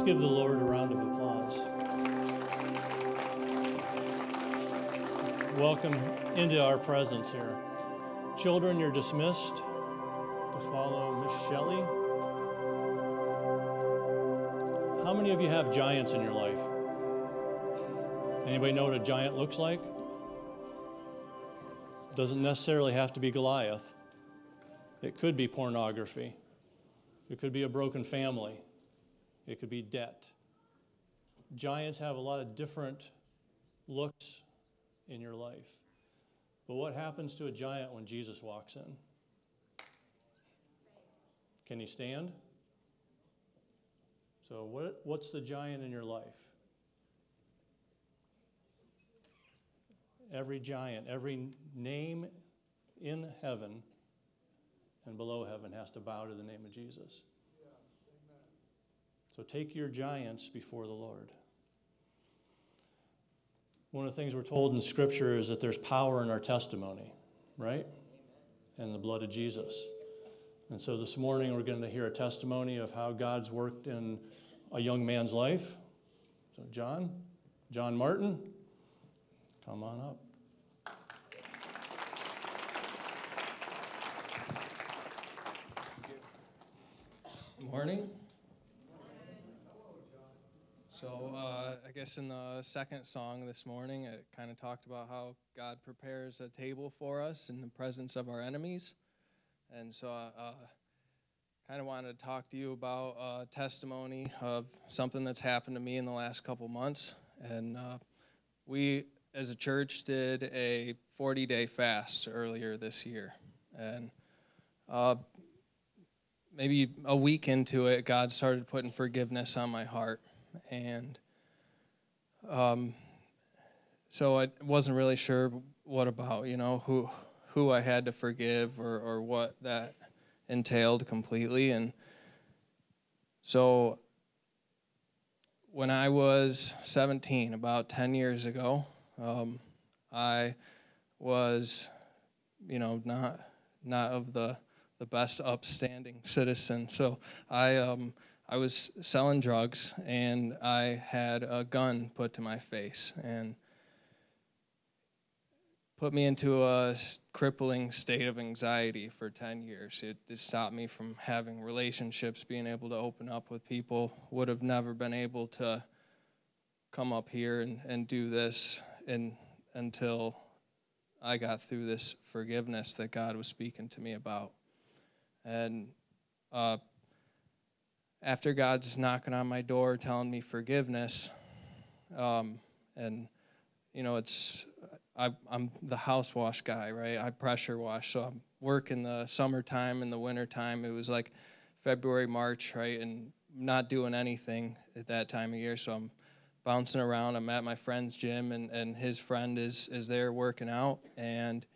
Let's give the Lord a round of applause. Welcome into our presence here. Children, you're dismissed to follow Miss Shelley. How many of you have giants in your life? Anybody know what a giant looks like? Doesn't necessarily have to be Goliath. It could be pornography. It could be a broken family. It could be debt. Giants have a lot of different looks in your life. But what happens to a giant when Jesus walks in? Can he stand? So, what, what's the giant in your life? Every giant, every name in heaven and below heaven has to bow to the name of Jesus. So take your giants before the Lord. One of the things we're told in Scripture is that there's power in our testimony, right? And the blood of Jesus. And so this morning we're going to hear a testimony of how God's worked in a young man's life. So, John, John Martin, come on up. Morning. So, uh, I guess in the second song this morning, it kind of talked about how God prepares a table for us in the presence of our enemies. And so, I uh, kind of wanted to talk to you about a testimony of something that's happened to me in the last couple months. And uh, we, as a church, did a 40 day fast earlier this year. And uh, maybe a week into it, God started putting forgiveness on my heart. And um, so I wasn't really sure what about, you know, who who I had to forgive or, or what that entailed completely. And so when I was 17, about 10 years ago, um, I was, you know, not not of the the best upstanding citizen. So I, um, I was selling drugs and I had a gun put to my face and put me into a crippling state of anxiety for 10 years. It, it stopped me from having relationships, being able to open up with people. Would have never been able to come up here and, and do this and, until I got through this forgiveness that God was speaking to me about. And uh, after God's knocking on my door telling me forgiveness, um, and you know, it's I, am the house wash guy, right? I pressure wash, so I'm working the summertime and the wintertime. It was like February, March, right, and not doing anything at that time of year. So I'm bouncing around. I'm at my friend's gym, and, and his friend is is there working out, and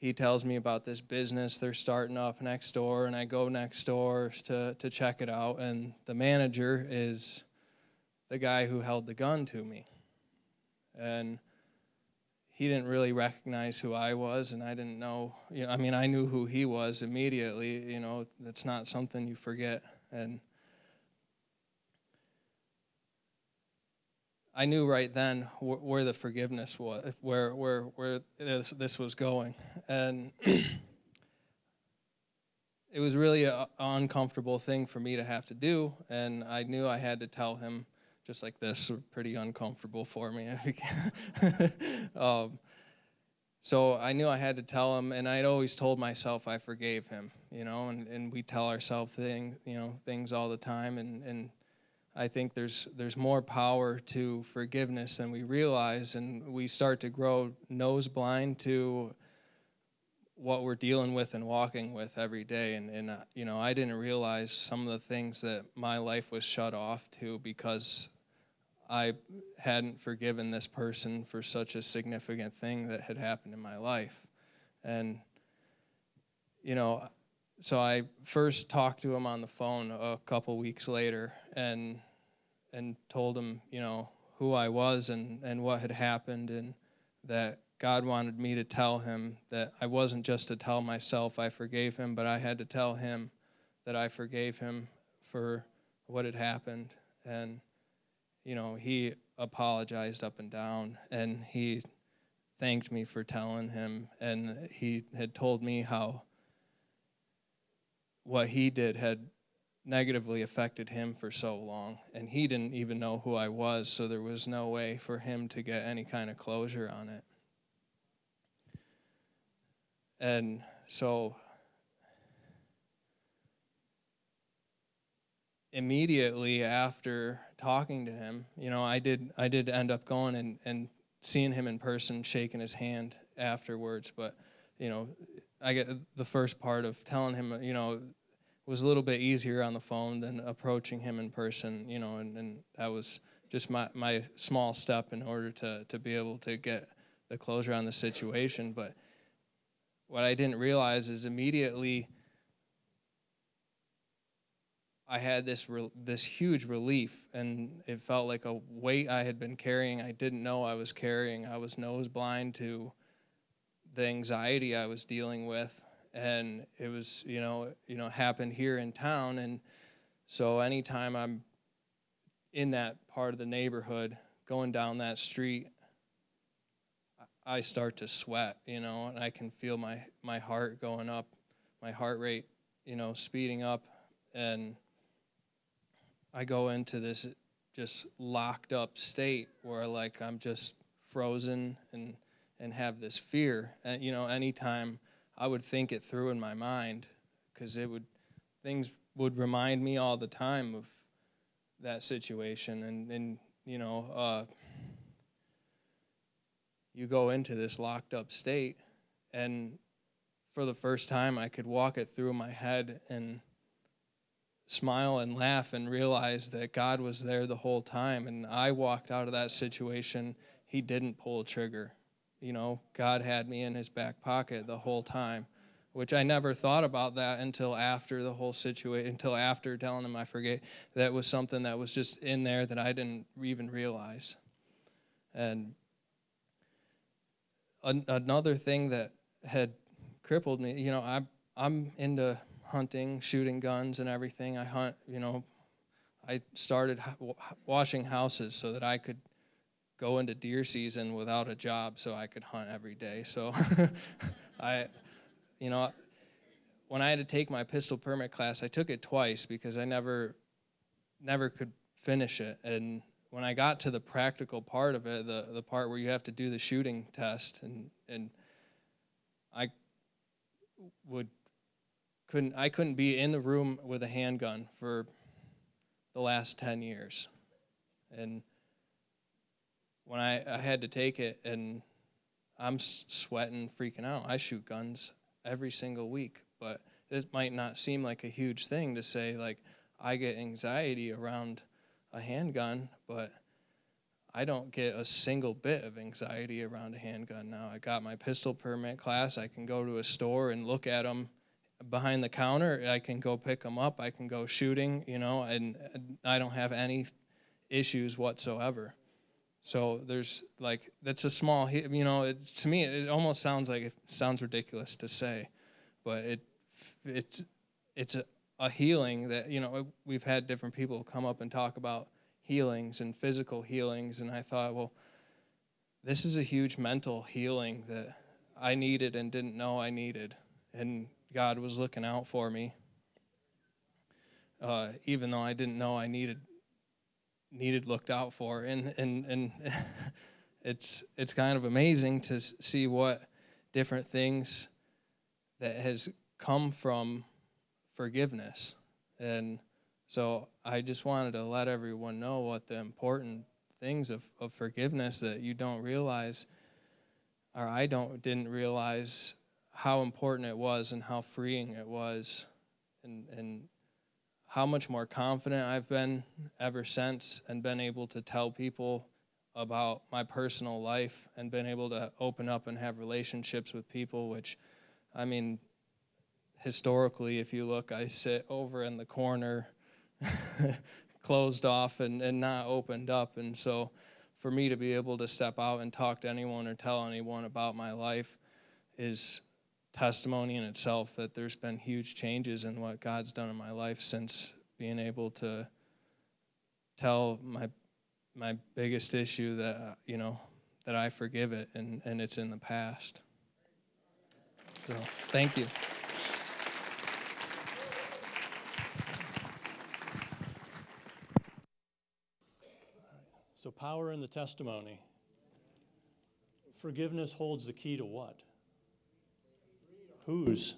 he tells me about this business they're starting up next door and i go next door to, to check it out and the manager is the guy who held the gun to me. And he didn't really recognize who i was and i didn't know you know i mean i knew who he was immediately you know that's not something you forget. And I knew right then wh- where the forgiveness was, where where where this, this was going, and it was really an uncomfortable thing for me to have to do, and I knew I had to tell him, just like this, pretty uncomfortable for me. um, so I knew I had to tell him, and I'd always told myself I forgave him, you know, and, and we tell ourselves things, you know, things all the time, and, and I think there's there's more power to forgiveness than we realize, and we start to grow nose blind to what we're dealing with and walking with every day. And, and uh, you know, I didn't realize some of the things that my life was shut off to because I hadn't forgiven this person for such a significant thing that had happened in my life. And, you know, so I first talked to him on the phone a couple weeks later and and told him, you know, who I was and, and what had happened and that God wanted me to tell him that I wasn't just to tell myself I forgave him, but I had to tell him that I forgave him for what had happened And, you know, he apologized up and down and he thanked me for telling him. And he had told me how what he did had negatively affected him for so long. And he didn't even know who I was, so there was no way for him to get any kind of closure on it. And so immediately after talking to him, you know, I did I did end up going and, and seeing him in person, shaking his hand afterwards, but you know, I get the first part of telling him, you know, was a little bit easier on the phone than approaching him in person, you know, and, and that was just my, my small step in order to, to be able to get the closure on the situation. But what I didn't realize is immediately I had this re- this huge relief, and it felt like a weight I had been carrying. I didn't know I was carrying. I was nose blind to the anxiety I was dealing with, and it was you know you know happened here in town, and so anytime I'm in that part of the neighborhood, going down that street, I start to sweat, you know, and I can feel my my heart going up, my heart rate, you know, speeding up, and I go into this just locked up state where like I'm just frozen and and have this fear. And you know, anytime I would think it through in my mind, because it would things would remind me all the time of that situation, and and you know, uh, you go into this locked up state, and for the first time, I could walk it through my head and smile and laugh and realize that God was there the whole time. And I walked out of that situation, He didn't pull a trigger. You know, God had me in His back pocket the whole time, which I never thought about that until after the whole situation, until after telling Him I forget. That was something that was just in there that I didn't even realize. And an- another thing that had crippled me, you know, I, I'm into hunting, shooting guns, and everything. I hunt, you know, I started washing houses so that I could go into deer season without a job so I could hunt every day. So I, you know, when I had to take my pistol permit class, I took it twice because I never, never could finish it. And when I got to the practical part of it, the, the part where you have to do the shooting test, and, and I would couldn't I couldn't be in the room with a handgun for the last 10 years. And when I, I had to take it and I'm sweating, freaking out. I shoot guns every single week, but it might not seem like a huge thing to say like I get anxiety around a handgun, but I don't get a single bit of anxiety around a handgun now. I got my pistol permit class. I can go to a store and look at them behind the counter. I can go pick them up. I can go shooting, you know, and I don't have any issues whatsoever. So there's like that's a small, you know. It, to me, it almost sounds like it sounds ridiculous to say, but it it's it's a, a healing that you know we've had different people come up and talk about healings and physical healings, and I thought, well, this is a huge mental healing that I needed and didn't know I needed, and God was looking out for me, uh, even though I didn't know I needed needed looked out for. And and and it's it's kind of amazing to see what different things that has come from forgiveness. And so I just wanted to let everyone know what the important things of, of forgiveness that you don't realize or I don't didn't realize how important it was and how freeing it was and, and how much more confident I've been ever since and been able to tell people about my personal life and been able to open up and have relationships with people, which, I mean, historically, if you look, I sit over in the corner, closed off and, and not opened up. And so for me to be able to step out and talk to anyone or tell anyone about my life is testimony in itself that there's been huge changes in what God's done in my life since being able to tell my my biggest issue that you know that I forgive it and and it's in the past. So thank you. So, power in the testimony. Forgiveness holds the key to what? Whose?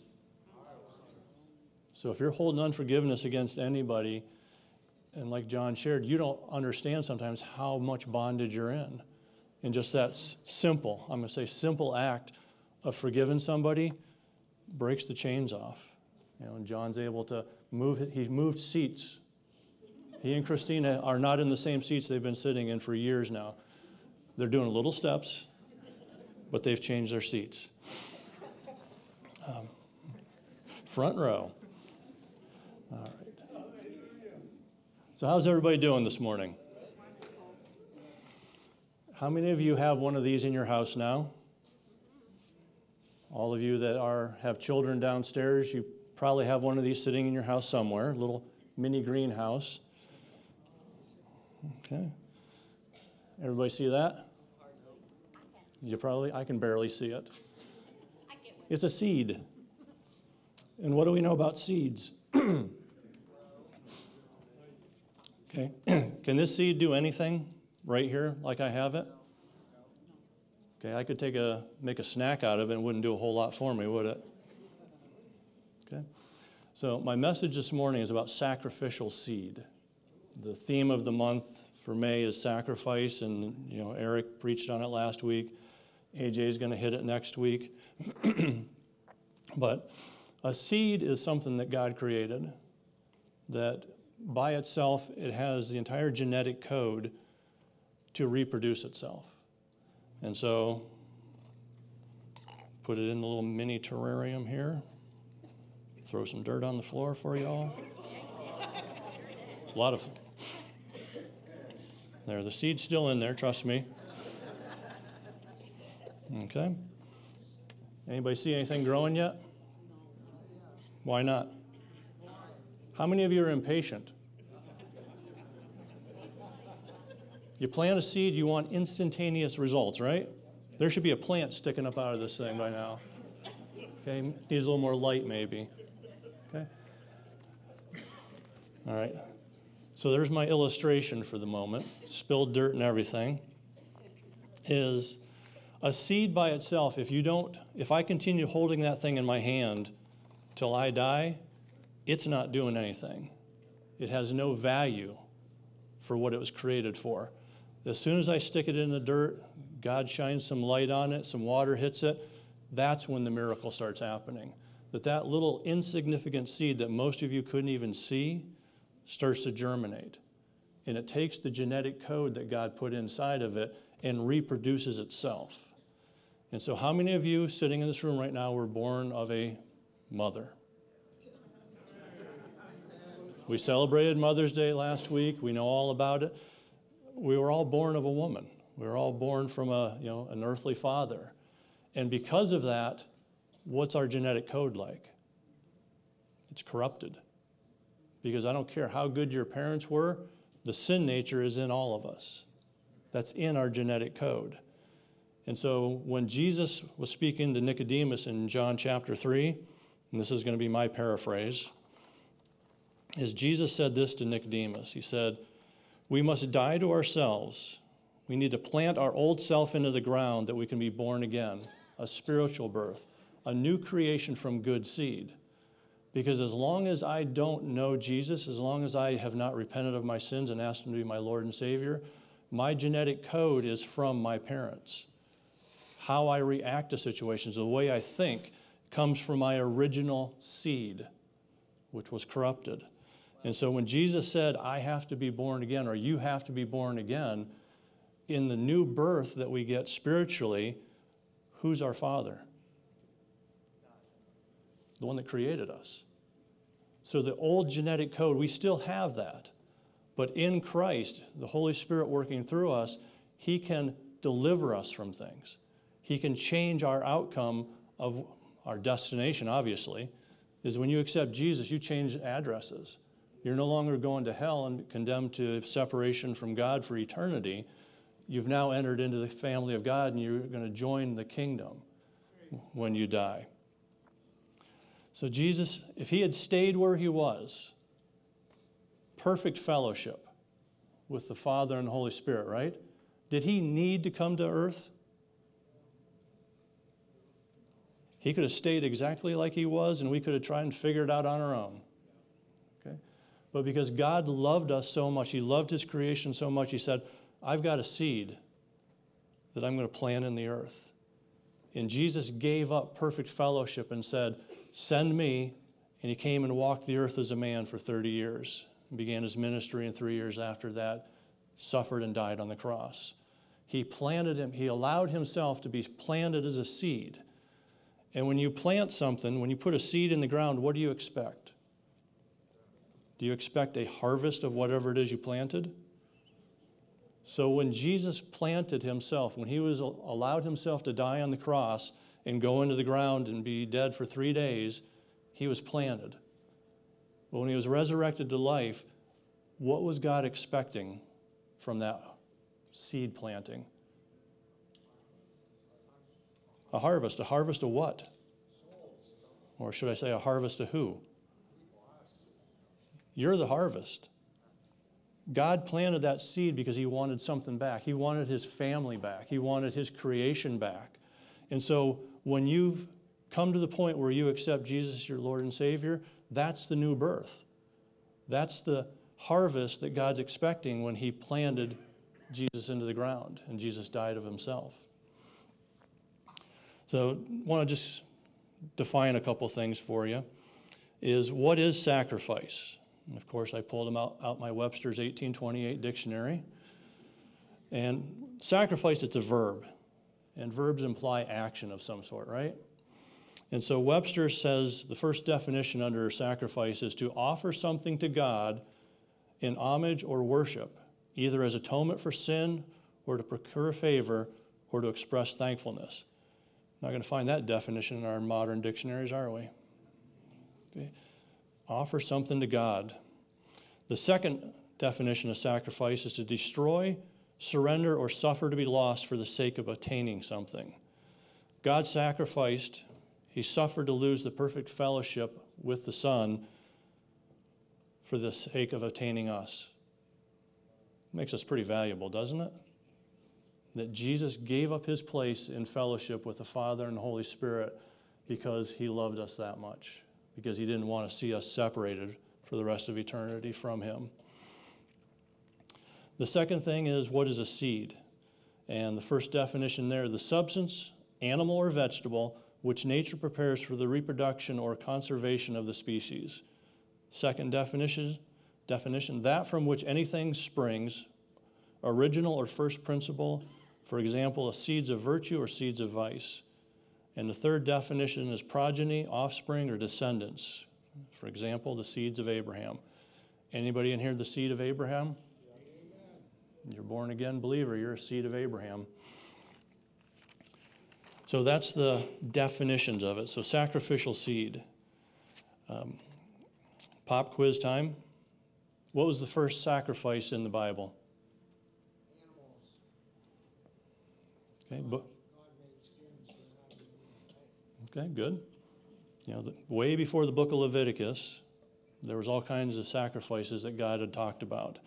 So, if you're holding unforgiveness against anybody, and like John shared, you don't understand sometimes how much bondage you're in. And just that simple, I'm going to say simple act of forgiving somebody breaks the chains off. You know, and John's able to move, he moved seats he and Christina are not in the same seats they've been sitting in for years now. They're doing little steps, but they've changed their seats. Um, front row. All right. So, how's everybody doing this morning? How many of you have one of these in your house now? All of you that are have children downstairs, you probably have one of these sitting in your house somewhere, a little mini greenhouse. Okay. Everybody see that? You probably, I can barely see it. It's a seed. And what do we know about seeds? okay. can this seed do anything right here like I have it? Okay, I could take a make a snack out of it and it wouldn't do a whole lot for me, would it? Okay. So my message this morning is about sacrificial seed. The theme of the month for May is sacrifice, and you know Eric preached on it last week. AJ is going to hit it next week. but a seed is something that God created that by itself it has the entire genetic code to reproduce itself. And so put it in the little mini terrarium here. Throw some dirt on the floor for y'all. A lot of there. The seed's still in there, trust me. Okay. Anybody see anything growing yet? Why not? How many of you are impatient? You plant a seed, you want instantaneous results, right? There should be a plant sticking up out of this thing by now. Okay, needs a little more light maybe. Okay. All right. So there's my illustration for the moment, spilled dirt and everything, is a seed by itself, if you don't, if I continue holding that thing in my hand till I die, it's not doing anything. It has no value for what it was created for. As soon as I stick it in the dirt, God shines some light on it, some water hits it, that's when the miracle starts happening. That that little insignificant seed that most of you couldn't even see starts to germinate. And it takes the genetic code that God put inside of it and reproduces itself. And so, how many of you sitting in this room right now were born of a mother? We celebrated Mother's Day last week. We know all about it. We were all born of a woman. We were all born from a, you know, an earthly father. And because of that, what's our genetic code like? It's corrupted because I don't care how good your parents were, the sin nature is in all of us. That's in our genetic code. And so when Jesus was speaking to Nicodemus in John chapter 3, and this is going to be my paraphrase, is Jesus said this to Nicodemus. He said, We must die to ourselves. We need to plant our old self into the ground that we can be born again, a spiritual birth, a new creation from good seed. Because as long as I don't know Jesus, as long as I have not repented of my sins and asked Him to be my Lord and Savior, my genetic code is from my parents. How I react to situations, the way I think, comes from my original seed, which was corrupted. And so when Jesus said, I have to be born again, or you have to be born again, in the new birth that we get spiritually, who's our Father? the one that created us. So the old genetic code, we still have that. But in Christ, the Holy Spirit working through us, He can deliver us from things. He can change our outcome of our destination, obviously, is when you accept Jesus, you change addresses. You're no longer going to hell and condemned to separation from God for eternity. You've now entered into the family of God and you're going to join the kingdom when you die. So, Jesus, if he had stayed where he was, perfect fellowship with the Father and the Holy Spirit, right? Did he need to come to earth? He could have stayed exactly like he was, and we could have tried and figured it out on our own. Okay? But because God loved us so much, He loved His creation so much, He said, I've got a seed that I'm going to plant in the earth. And Jesus gave up perfect fellowship and said, Send me. And He came and walked the earth as a man for 30 years, began His ministry, and three years after that, suffered and died on the cross. He planted him, He allowed Himself to be planted as a seed and when you plant something, when you put a seed in the ground, what do you expect? Do you expect a harvest of whatever it is you planted? So when Jesus planted himself, when he was allowed himself to die on the cross and go into the ground and be dead for 3 days, he was planted. But when he was resurrected to life, what was God expecting from that seed planting? A harvest. A harvest of what? Or should I say, a harvest of who? You're the harvest. God planted that seed because He wanted something back. He wanted His family back. He wanted His creation back. And so when you've come to the point where you accept Jesus as your Lord and Savior, that's the new birth. That's the harvest that God's expecting when He planted Jesus into the ground and Jesus died of Himself. So, I want to just define a couple things for you. Is what is sacrifice? And of course, I pulled them out, out my Webster's 1828 dictionary. And sacrifice, it's a verb. And verbs imply action of some sort, right? And so Webster says the first definition under sacrifice is to offer something to God in homage or worship, either as atonement for sin or to procure favor or to express thankfulness. Not going to find that definition in our modern dictionaries, are we? Okay. Offer something to God. The second definition of sacrifice is to destroy, surrender, or suffer to be lost for the sake of attaining something. God sacrificed, He suffered to lose the perfect fellowship with the Son for the sake of attaining us. Makes us pretty valuable, doesn't it? That Jesus gave up his place in fellowship with the Father and the Holy Spirit because he loved us that much, because he didn't want to see us separated for the rest of eternity from him. The second thing is what is a seed? And the first definition there the substance, animal or vegetable, which nature prepares for the reproduction or conservation of the species. Second definition, definition that from which anything springs, original or first principle, for example, seeds of virtue or seeds of vice. And the third definition is progeny, offspring, or descendants. For example, the seeds of Abraham. Anybody in here the seed of Abraham? You're born again believer, you're a seed of Abraham. So that's the definitions of it. So sacrificial seed. Um, pop quiz time. What was the first sacrifice in the Bible? Okay, but, okay, good. You know, the, way before the book of Leviticus, there was all kinds of sacrifices that God had talked about.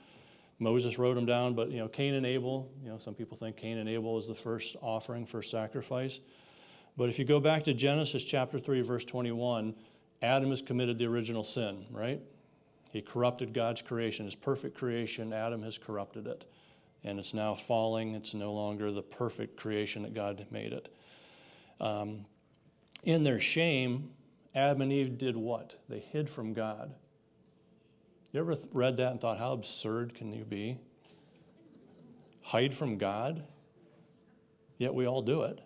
Moses wrote them down, but you know, Cain and Abel, you know, some people think Cain and Abel was the first offering for sacrifice. But if you go back to Genesis chapter 3, verse 21, Adam has committed the original sin, right? He corrupted God's creation, his perfect creation. Adam has corrupted it and it's now falling. It's no longer the perfect creation that God made it. Um, in their shame, Adam and Eve did what? They hid from God. You ever read that and thought, how absurd can you be? Hide from God? Yet we all do it.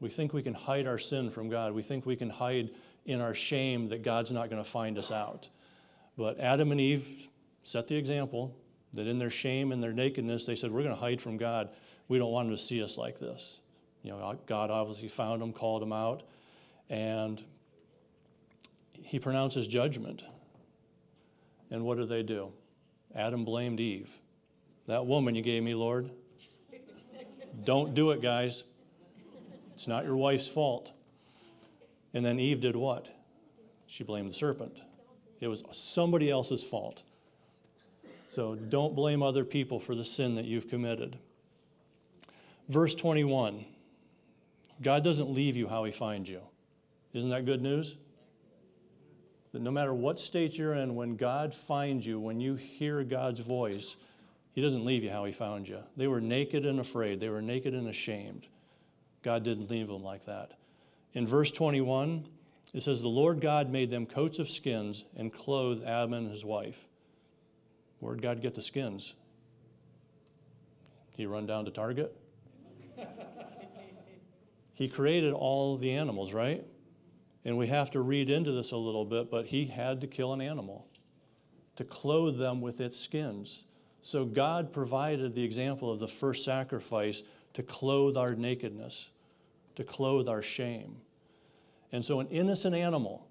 We think we can hide our sin from God. We think we can hide in our shame that God's not going to find us out. But Adam and Eve set the example. That in their shame and their nakedness, they said, We're going to hide from God. We don't want him to see us like this. You know, God obviously found them, called them out, and he pronounces judgment. And what do they do? Adam blamed Eve. That woman you gave me, Lord. Don't do it, guys. It's not your wife's fault. And then Eve did what? She blamed the serpent. It was somebody else's fault. So don't blame other people for the sin that you've committed. Verse 21 God doesn't leave you how he finds you. Isn't that good news? That no matter what state you're in, when God finds you, when you hear God's voice, he doesn't leave you how he found you. They were naked and afraid, they were naked and ashamed. God didn't leave them like that. In verse 21, it says, The Lord God made them coats of skins and clothed Adam and his wife. Where'd God get the skins? He run down to Target? he created all the animals, right? And we have to read into this a little bit, but he had to kill an animal to clothe them with its skins. So God provided the example of the first sacrifice to clothe our nakedness, to clothe our shame. And so, an innocent animal,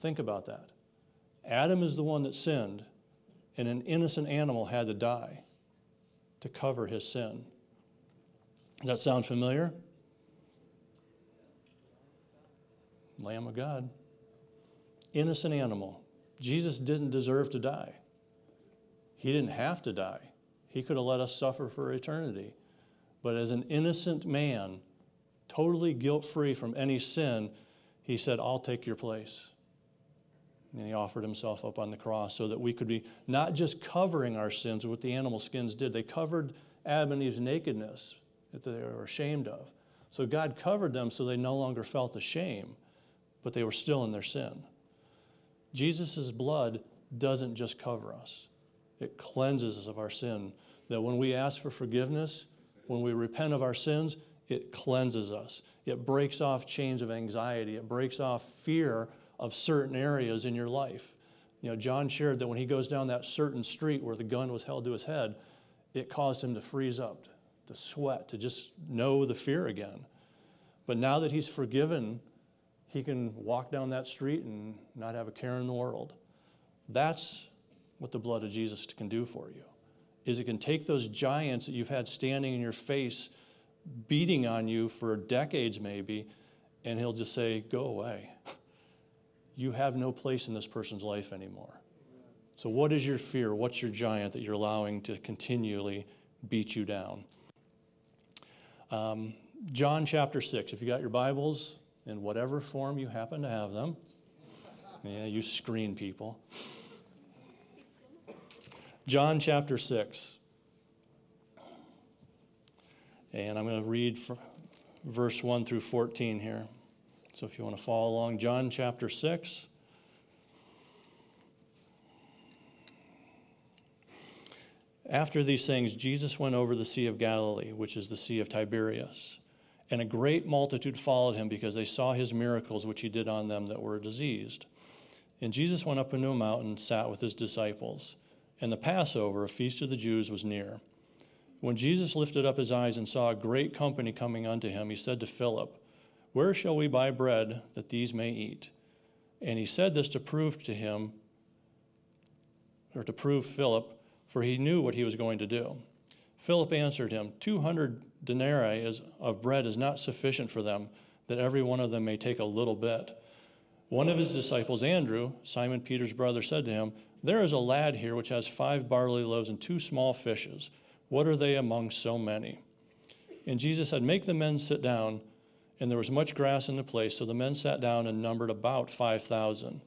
think about that. Adam is the one that sinned, and an innocent animal had to die to cover his sin. Does that sound familiar? Lamb of God. Innocent animal. Jesus didn't deserve to die. He didn't have to die. He could have let us suffer for eternity. But as an innocent man, totally guilt free from any sin, he said, I'll take your place. And he offered himself up on the cross so that we could be not just covering our sins, what the animal skins did, they covered Adam and Eve's nakedness that they were ashamed of. So God covered them so they no longer felt the shame, but they were still in their sin. Jesus' blood doesn't just cover us, it cleanses us of our sin. That when we ask for forgiveness, when we repent of our sins, it cleanses us. It breaks off chains of anxiety. It breaks off fear of certain areas in your life. You know, John shared that when he goes down that certain street where the gun was held to his head, it caused him to freeze up, to sweat, to just know the fear again. But now that he's forgiven, he can walk down that street and not have a care in the world. That's what the blood of Jesus can do for you. Is it can take those giants that you've had standing in your face, beating on you for decades maybe, and he'll just say, "Go away." you have no place in this person's life anymore. So, what is your fear? What's your giant that you're allowing to continually beat you down? Um, John chapter 6. If you got your Bibles in whatever form you happen to have them, yeah, you screen people. John chapter 6. And I'm going to read verse 1 through 14 here. So if you want to follow along, John chapter 6. After these things, Jesus went over the Sea of Galilee, which is the Sea of Tiberias. And a great multitude followed him because they saw his miracles which he did on them that were diseased. And Jesus went up into a mountain and sat with his disciples. And the Passover, a feast of the Jews, was near. When Jesus lifted up his eyes and saw a great company coming unto him, he said to Philip, Where shall we buy bread that these may eat? And he said this to prove to him, or to prove Philip, for he knew what he was going to do. Philip answered him, Two hundred denarii of bread is not sufficient for them, that every one of them may take a little bit. One of his disciples, Andrew, Simon Peter's brother, said to him, There is a lad here which has five barley loaves and two small fishes. What are they among so many? And Jesus said, Make the men sit down. And there was much grass in the place, so the men sat down and numbered about 5,000.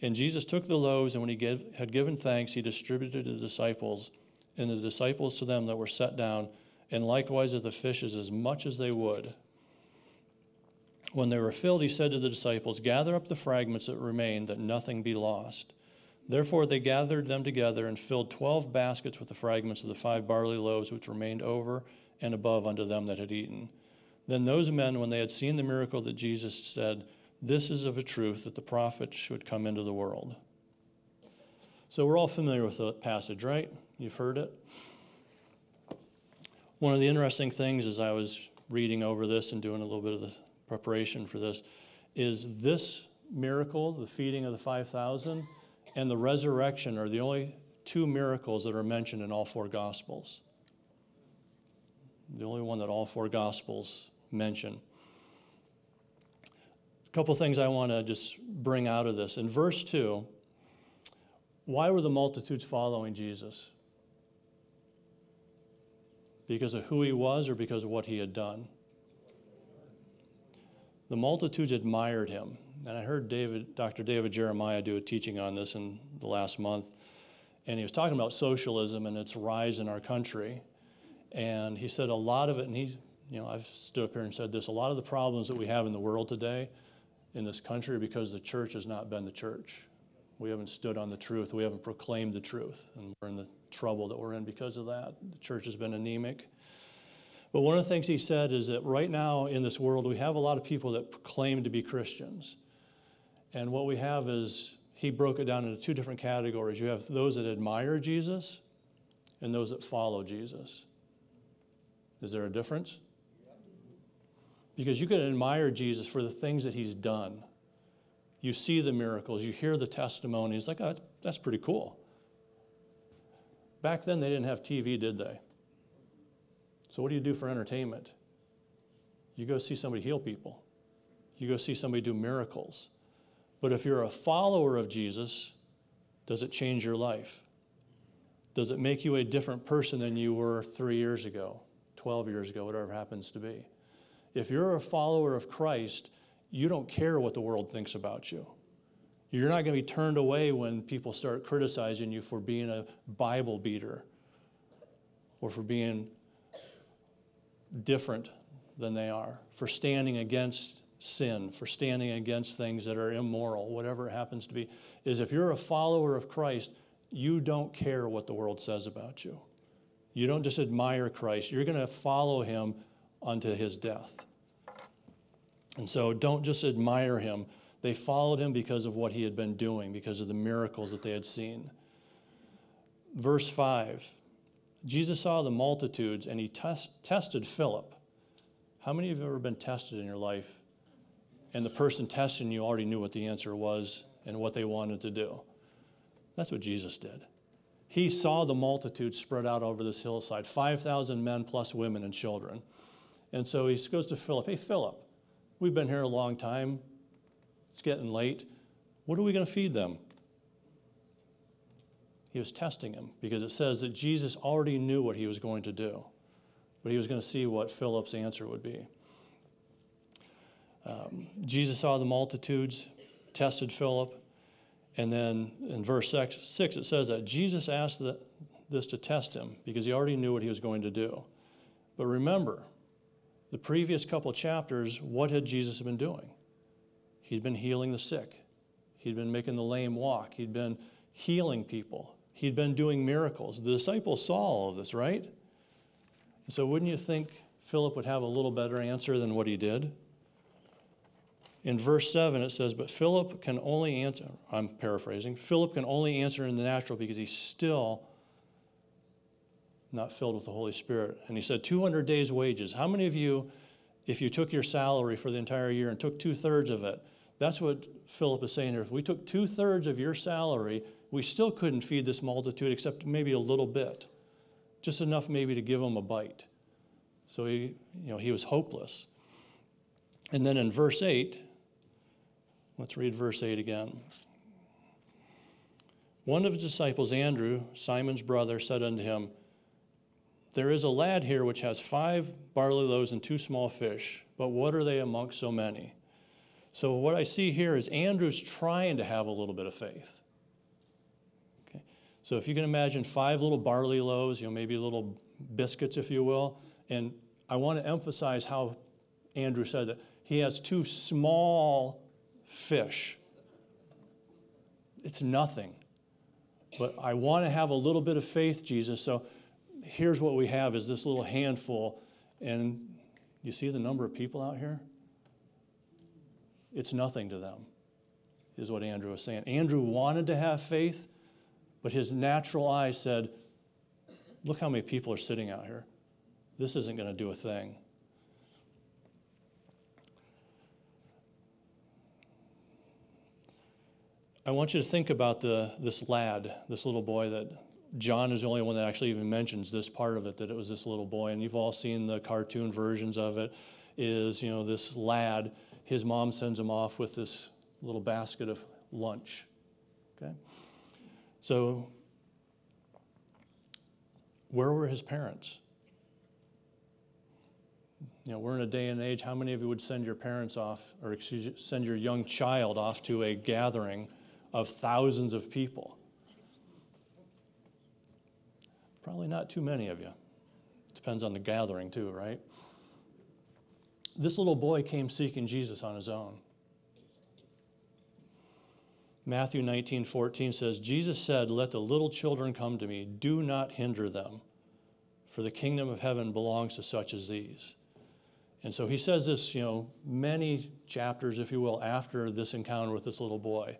And Jesus took the loaves, and when he gave, had given thanks, he distributed to the disciples, and the disciples to them that were set down, and likewise of the fishes as much as they would. When they were filled, he said to the disciples, Gather up the fragments that remain, that nothing be lost. Therefore they gathered them together and filled twelve baskets with the fragments of the five barley loaves which remained over and above unto them that had eaten. Then those men, when they had seen the miracle that Jesus said, This is of a truth that the prophet should come into the world. So we're all familiar with the passage, right? You've heard it. One of the interesting things as I was reading over this and doing a little bit of the preparation for this is this miracle, the feeding of the 5,000 and the resurrection are the only two miracles that are mentioned in all four Gospels. The only one that all four Gospels mention. A couple things I want to just bring out of this. In verse 2, why were the multitudes following Jesus? Because of who he was or because of what he had done? The multitudes admired him. And I heard David, Dr. David Jeremiah do a teaching on this in the last month. And he was talking about socialism and its rise in our country. And he said a lot of it, and he's, you know, I've stood up here and said this a lot of the problems that we have in the world today, in this country, are because the church has not been the church. We haven't stood on the truth. We haven't proclaimed the truth. And we're in the trouble that we're in because of that. The church has been anemic. But one of the things he said is that right now in this world, we have a lot of people that claim to be Christians. And what we have is, he broke it down into two different categories. You have those that admire Jesus and those that follow Jesus. Is there a difference? Because you can admire Jesus for the things that he's done. You see the miracles, you hear the testimonies, like, oh, that's pretty cool. Back then, they didn't have TV, did they? So, what do you do for entertainment? You go see somebody heal people, you go see somebody do miracles. But if you're a follower of Jesus, does it change your life? Does it make you a different person than you were three years ago, 12 years ago, whatever happens to be? If you're a follower of Christ, you don't care what the world thinks about you. You're not going to be turned away when people start criticizing you for being a Bible beater or for being different than they are, for standing against sin, for standing against things that are immoral, whatever it happens to be, is if you're a follower of Christ, you don't care what the world says about you. You don't just admire Christ, you're going to follow him unto his death. And so don't just admire him. They followed him because of what he had been doing, because of the miracles that they had seen. Verse 5 Jesus saw the multitudes and he test, tested Philip. How many of you have ever been tested in your life and the person testing you already knew what the answer was and what they wanted to do? That's what Jesus did. He saw the multitude spread out over this hillside 5,000 men plus women and children. And so he goes to Philip Hey, Philip, we've been here a long time. It's getting late. What are we going to feed them? He was testing him because it says that Jesus already knew what he was going to do, but he was going to see what Philip's answer would be. Um, Jesus saw the multitudes, tested Philip, and then in verse 6, six it says that Jesus asked the, this to test him because he already knew what he was going to do. But remember, the previous couple chapters, what had Jesus been doing? He'd been healing the sick, he'd been making the lame walk, he'd been healing people, He'd been doing miracles. The disciples saw all of this, right? So wouldn't you think Philip would have a little better answer than what he did? In verse 7, it says, But Philip can only answer, I'm paraphrasing, Philip can only answer in the natural because he's still not filled with the Holy Spirit. And he said, 200 days' wages. How many of you, if you took your salary for the entire year and took two thirds of it, that's what Philip is saying here. If we took two thirds of your salary we still couldn't feed this multitude except maybe a little bit, just enough maybe to give them a bite. So he, you know, he was hopeless. And then in verse 8, let's read verse 8 again. One of his disciples, Andrew, Simon's brother, said unto him, There is a lad here which has five barley loaves and two small fish, but what are they amongst so many? So, what I see here is Andrew's trying to have a little bit of faith. Okay? So if you can imagine five little barley loaves, you know, maybe little biscuits, if you will, and I want to emphasize how Andrew said that he has two small fish. It's nothing. But I want to have a little bit of faith, Jesus. So here's what we have is this little handful. And you see the number of people out here? It's nothing to them, is what Andrew was saying. Andrew wanted to have faith, but his natural eye said, Look how many people are sitting out here. This isn't going to do a thing. I want you to think about the, this lad, this little boy that John is the only one that actually even mentions this part of it, that it was this little boy. And you've all seen the cartoon versions of it. Is, you know, this lad, his mom sends him off with this little basket of lunch. Okay? So, where were his parents? You know, we're in a day and age, how many of you would send your parents off, or excuse send your young child off to a gathering of thousands of people? Probably not too many of you. Depends on the gathering, too, right? This little boy came seeking Jesus on his own. Matthew 19, 14 says, Jesus said, Let the little children come to me. Do not hinder them, for the kingdom of heaven belongs to such as these. And so he says this, you know, many chapters, if you will, after this encounter with this little boy.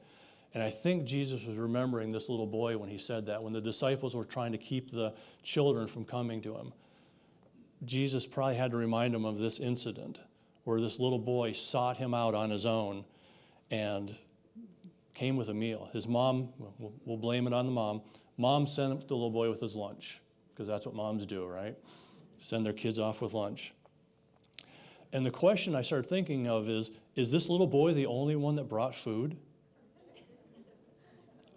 And I think Jesus was remembering this little boy when he said that, when the disciples were trying to keep the children from coming to him. Jesus probably had to remind him of this incident where this little boy sought him out on his own and came with a meal. His mom, we'll blame it on the mom, mom sent the little boy with his lunch because that's what moms do, right? Send their kids off with lunch. And the question I started thinking of is is this little boy the only one that brought food?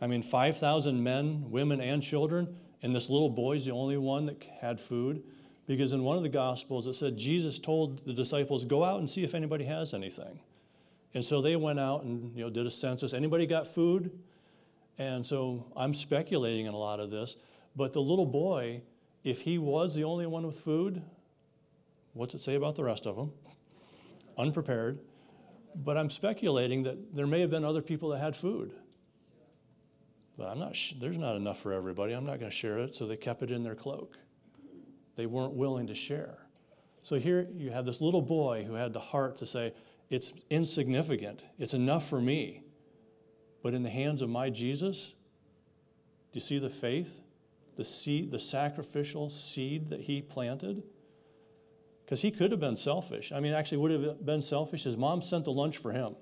I mean, 5,000 men, women, and children, and this little boy's the only one that had food. Because in one of the Gospels, it said Jesus told the disciples, Go out and see if anybody has anything. And so they went out and you know, did a census. Anybody got food? And so I'm speculating in a lot of this. But the little boy, if he was the only one with food, what's it say about the rest of them? Unprepared. But I'm speculating that there may have been other people that had food. But I'm not, sh- there's not enough for everybody. I'm not going to share it. So they kept it in their cloak. They weren't willing to share. So here you have this little boy who had the heart to say, It's insignificant. It's enough for me. But in the hands of my Jesus, do you see the faith? The seed, the sacrificial seed that he planted? Because he could have been selfish. I mean, actually, would have been selfish. His mom sent the lunch for him.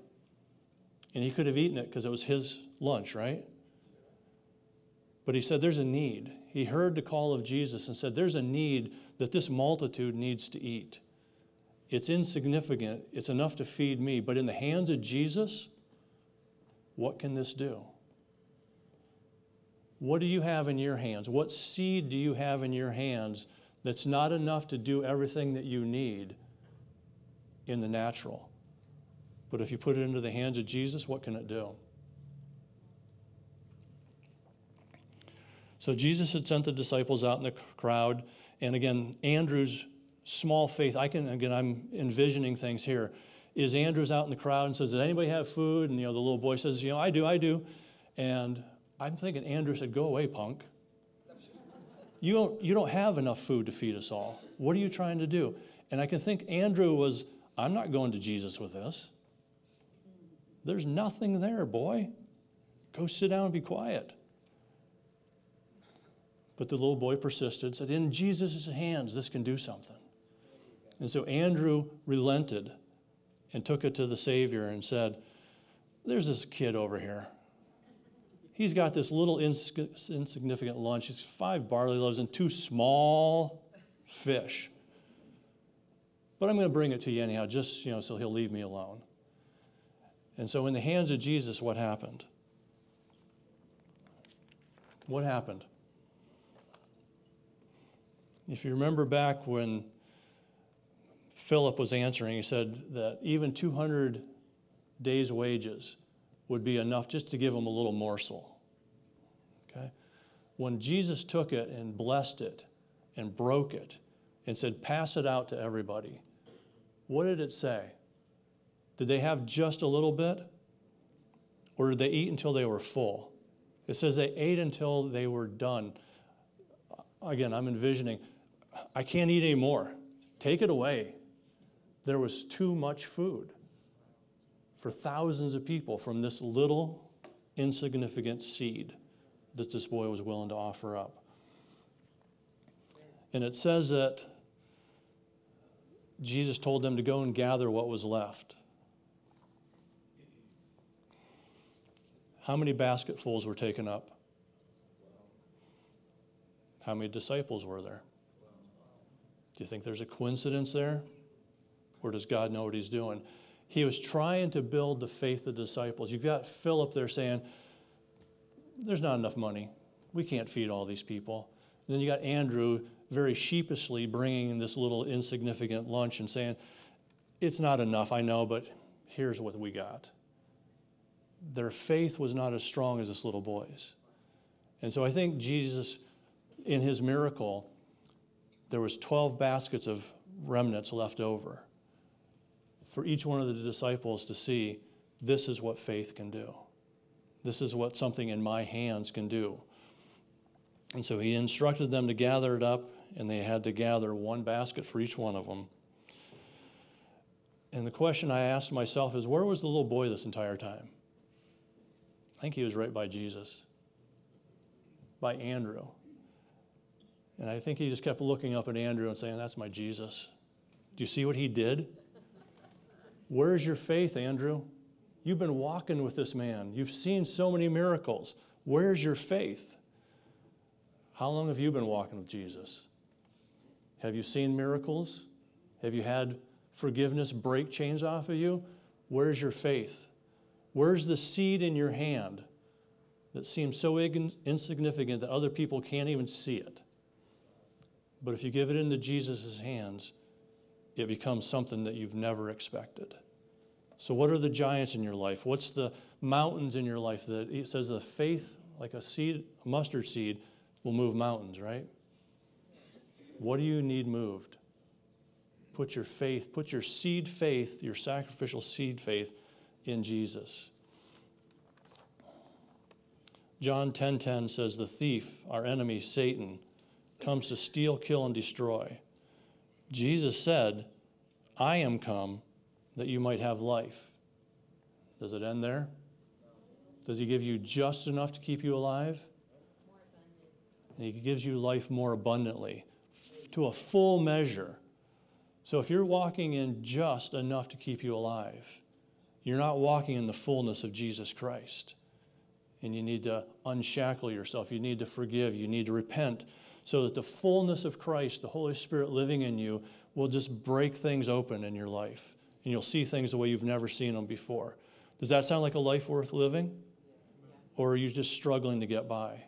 And he could have eaten it because it was his lunch, right? But he said, There's a need. He heard the call of Jesus and said, There's a need that this multitude needs to eat. It's insignificant, it's enough to feed me. But in the hands of Jesus, what can this do? What do you have in your hands? What seed do you have in your hands that's not enough to do everything that you need in the natural? But if you put it into the hands of Jesus, what can it do? So Jesus had sent the disciples out in the crowd. And again, Andrew's small faith, I can, again, I'm envisioning things here. Is Andrew's out in the crowd and says, Does anybody have food? And, you know, the little boy says, You know, I do, I do. And I'm thinking Andrew said, Go away, punk. You don't, you don't have enough food to feed us all. What are you trying to do? And I can think Andrew was, I'm not going to Jesus with this. There's nothing there, boy. Go sit down and be quiet. But the little boy persisted, said, In Jesus' hands, this can do something. And so Andrew relented and took it to the Savior and said, There's this kid over here. He's got this little ins- insignificant lunch. He's five barley loaves and two small fish. But I'm going to bring it to you anyhow, just you know, so he'll leave me alone. And so, in the hands of Jesus, what happened? What happened? If you remember back when Philip was answering, he said that even 200 days' wages would be enough just to give him a little morsel. Okay? When Jesus took it and blessed it and broke it and said, Pass it out to everybody, what did it say? Did they have just a little bit? Or did they eat until they were full? It says they ate until they were done. Again, I'm envisioning I can't eat anymore. Take it away. There was too much food for thousands of people from this little insignificant seed that this boy was willing to offer up. And it says that Jesus told them to go and gather what was left. How many basketfuls were taken up? How many disciples were there? Do you think there's a coincidence there? Or does God know what he's doing? He was trying to build the faith of the disciples. You've got Philip there saying, There's not enough money. We can't feed all these people. And then you got Andrew very sheepishly bringing this little insignificant lunch and saying, It's not enough, I know, but here's what we got. Their faith was not as strong as this little boy's. And so I think Jesus, in his miracle, there was 12 baskets of remnants left over for each one of the disciples to see this is what faith can do. This is what something in my hands can do. And so he instructed them to gather it up, and they had to gather one basket for each one of them. And the question I asked myself is where was the little boy this entire time? I think he was right by Jesus, by Andrew. And I think he just kept looking up at Andrew and saying, That's my Jesus. Do you see what he did? Where's your faith, Andrew? You've been walking with this man. You've seen so many miracles. Where's your faith? How long have you been walking with Jesus? Have you seen miracles? Have you had forgiveness break chains off of you? Where's your faith? Where's the seed in your hand that seems so insignificant that other people can't even see it? But if you give it into Jesus' hands, it becomes something that you've never expected. So, what are the giants in your life? What's the mountains in your life that it says the faith, like a seed, a mustard seed, will move mountains, right? What do you need moved? Put your faith, put your seed faith, your sacrificial seed faith in Jesus. John 10:10 10, 10 says the thief, our enemy Satan, comes to steal, kill and destroy. Jesus said, I am come that you might have life. Does it end there? Does he give you just enough to keep you alive? And he gives you life more abundantly, to a full measure. So if you're walking in just enough to keep you alive, you're not walking in the fullness of Jesus Christ. And you need to unshackle yourself. You need to forgive. You need to repent so that the fullness of Christ, the Holy Spirit living in you, will just break things open in your life. And you'll see things the way you've never seen them before. Does that sound like a life worth living? Or are you just struggling to get by?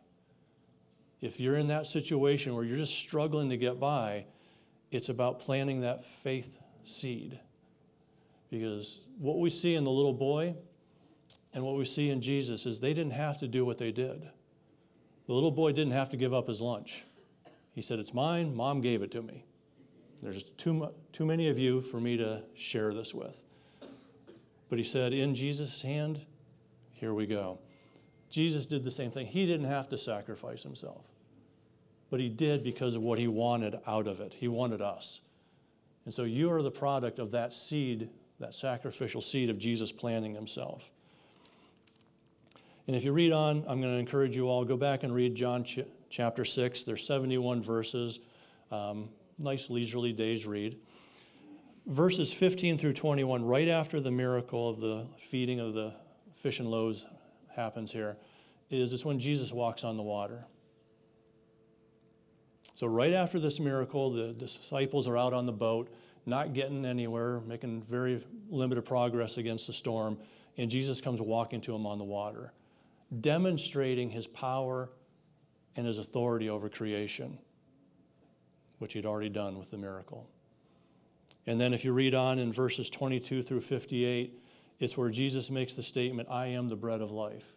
If you're in that situation where you're just struggling to get by, it's about planting that faith seed. Because what we see in the little boy and what we see in Jesus is they didn't have to do what they did. The little boy didn't have to give up his lunch. He said, It's mine. Mom gave it to me. There's too, too many of you for me to share this with. But he said, In Jesus' hand, here we go. Jesus did the same thing. He didn't have to sacrifice himself, but he did because of what he wanted out of it. He wanted us. And so you are the product of that seed, that sacrificial seed of Jesus planting himself. And if you read on, I'm going to encourage you all, go back and read John chapter 6. There's 71 verses. Um, nice leisurely day's read. Verses 15 through 21, right after the miracle of the feeding of the fish and loaves happens here, is it's when Jesus walks on the water. So, right after this miracle, the disciples are out on the boat, not getting anywhere, making very limited progress against the storm, and Jesus comes walking to them on the water, demonstrating his power and his authority over creation, which he'd already done with the miracle. And then, if you read on in verses 22 through 58, it's where Jesus makes the statement, I am the bread of life.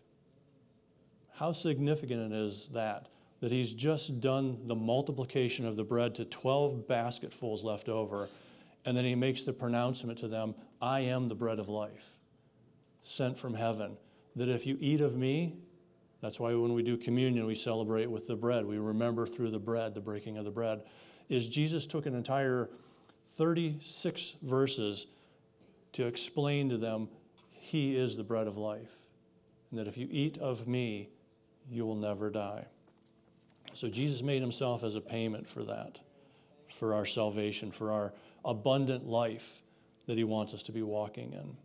How significant it is that, that he's just done the multiplication of the bread to 12 basketfuls left over, and then he makes the pronouncement to them, I am the bread of life, sent from heaven, that if you eat of me, that's why when we do communion, we celebrate with the bread. We remember through the bread, the breaking of the bread. Is Jesus took an entire 36 verses to explain to them, He is the bread of life. And that if you eat of me, you will never die. So Jesus made himself as a payment for that, for our salvation, for our abundant life that he wants us to be walking in.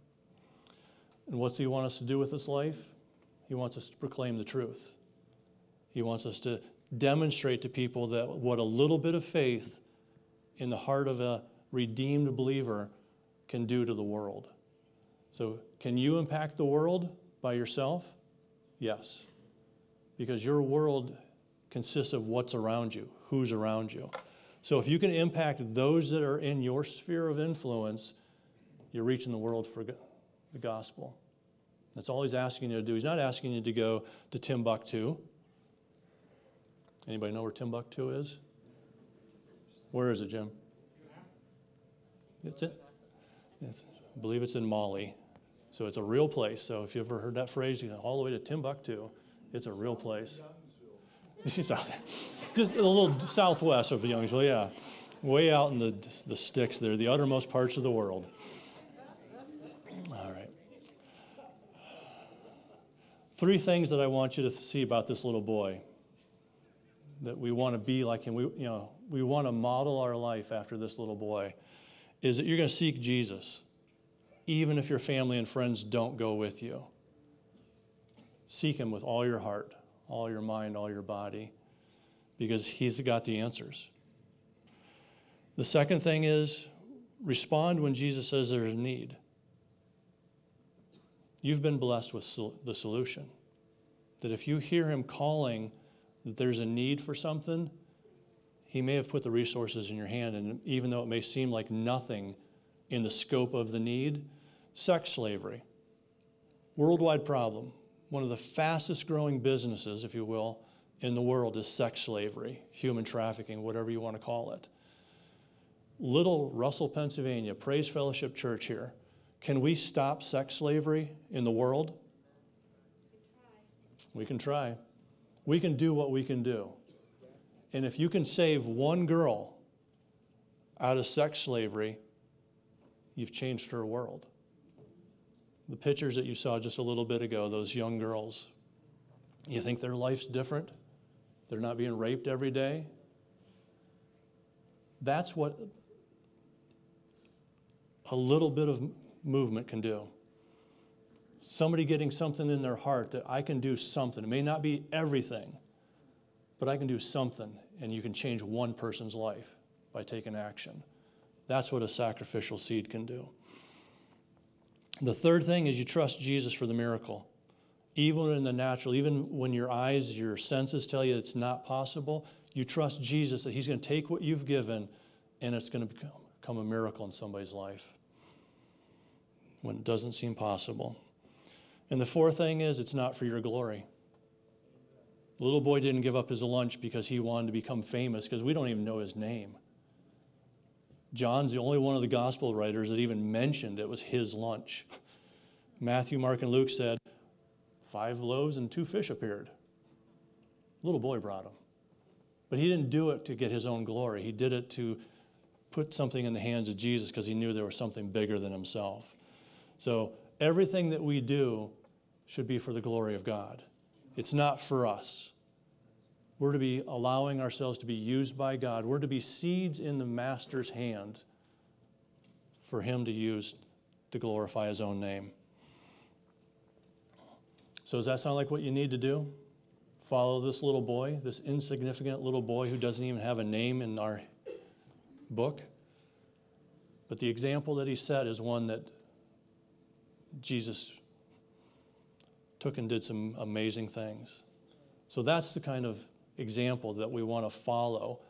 And what's he want us to do with this life? He wants us to proclaim the truth. He wants us to demonstrate to people that what a little bit of faith in the heart of a redeemed believer can do to the world. So, can you impact the world by yourself? Yes. Because your world consists of what's around you, who's around you. So, if you can impact those that are in your sphere of influence, you're reaching the world for the gospel. That's all he's asking you to do. He's not asking you to go to Timbuktu. Anybody know where Timbuktu is? Where is it, Jim? It's it. I believe it's in Mali. So it's a real place. So if you've ever heard that phrase, you go all the way to Timbuktu, it's a real place. Just a little southwest of Youngsville, yeah. Way out in the, the sticks there, the uttermost parts of the world. All right. Three things that I want you to see about this little boy that we want to be like him. We, you know, we want to model our life after this little boy. Is that you're going to seek Jesus, even if your family and friends don't go with you. Seek him with all your heart, all your mind, all your body, because he's got the answers. The second thing is respond when Jesus says there's a need. You've been blessed with the solution. That if you hear him calling that there's a need for something, he may have put the resources in your hand. And even though it may seem like nothing in the scope of the need, sex slavery, worldwide problem. One of the fastest growing businesses, if you will, in the world is sex slavery, human trafficking, whatever you want to call it. Little Russell, Pennsylvania, Praise Fellowship Church here. Can we stop sex slavery in the world? We can try. We can do what we can do. And if you can save one girl out of sex slavery, you've changed her world. The pictures that you saw just a little bit ago, those young girls, you think their life's different? They're not being raped every day? That's what a little bit of movement can do somebody getting something in their heart that I can do something. It may not be everything, but I can do something, and you can change one person's life by taking action. That's what a sacrificial seed can do. The third thing is you trust Jesus for the miracle. Even in the natural, even when your eyes, your senses tell you it's not possible, you trust Jesus that He's going to take what you've given and it's going to become, a miracle in somebody's life when it doesn't seem possible. And the fourth thing is, it's not for your glory. The little boy didn't give up his lunch because he wanted to become famous, because we don't even know his name. John's the only one of the gospel writers that even mentioned it was his lunch. Matthew, Mark, and Luke said, Five loaves and two fish appeared. The little boy brought them. But he didn't do it to get his own glory. He did it to put something in the hands of Jesus because he knew there was something bigger than himself. So everything that we do should be for the glory of God. It's not for us. We're to be allowing ourselves to be used by God. We're to be seeds in the Master's hand for Him to use to glorify His own name. So, does that sound like what you need to do? Follow this little boy, this insignificant little boy who doesn't even have a name in our book. But the example that he set is one that Jesus took and did some amazing things. So that's the kind of example that we want to follow.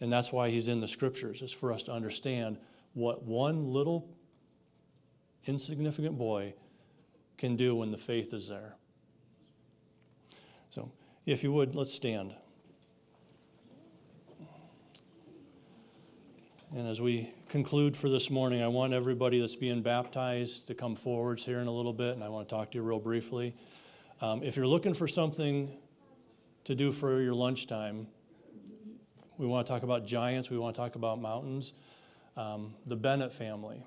And that's why he's in the scriptures, is for us to understand what one little insignificant boy can do when the faith is there. So, if you would, let's stand. And as we conclude for this morning, I want everybody that's being baptized to come forwards here in a little bit, and I want to talk to you real briefly. Um, if you're looking for something to do for your lunchtime, we want to talk about giants, we want to talk about mountains. Um, the Bennett family,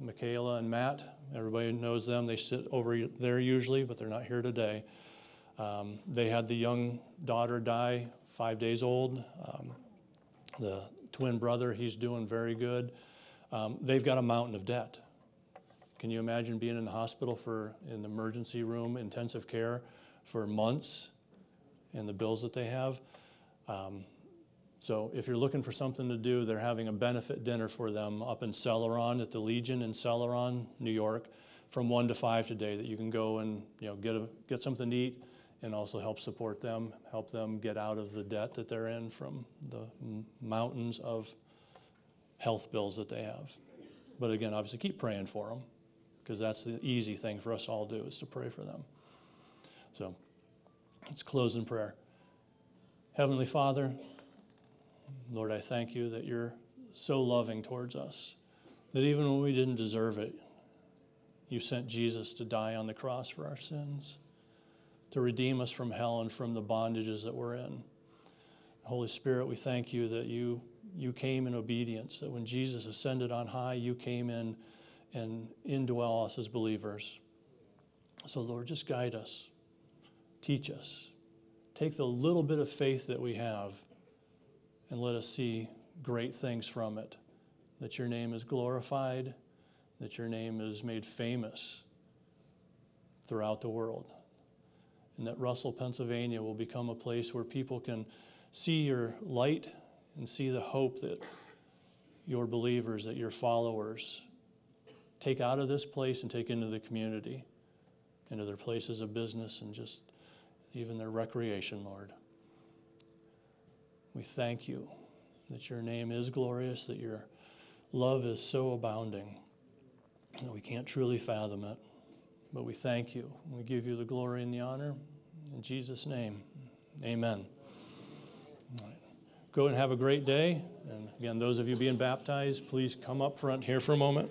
Michaela and Matt, everybody knows them. They sit over there usually, but they're not here today. Um, they had the young daughter die, five days old. Um, the twin brother, he's doing very good. Um, they've got a mountain of debt. Can you imagine being in the hospital for in the emergency room, intensive care, for months and the bills that they have. Um, so if you're looking for something to do, they're having a benefit dinner for them up in Celoron at the Legion in Celoron, New York, from one to five today. That you can go and you know get a, get something to eat, and also help support them, help them get out of the debt that they're in from the mountains of health bills that they have. But again, obviously, keep praying for them because that's the easy thing for us all to do is to pray for them. So let's close in prayer. Heavenly Father, Lord, I thank you that you're so loving towards us, that even when we didn't deserve it, you sent Jesus to die on the cross for our sins, to redeem us from hell and from the bondages that we're in. Holy Spirit, we thank you that you, you came in obedience, that when Jesus ascended on high, you came in and indwell us as believers. So, Lord, just guide us, teach us. Take the little bit of faith that we have and let us see great things from it. That your name is glorified, that your name is made famous throughout the world, and that Russell, Pennsylvania will become a place where people can see your light and see the hope that your believers, that your followers take out of this place and take into the community, into their places of business and just even their recreation, Lord. We thank you that your name is glorious, that your love is so abounding, that we can't truly fathom it. But we thank you. We give you the glory and the honor. In Jesus' name, amen. Go and have a great day. And again, those of you being baptized, please come up front here for a moment.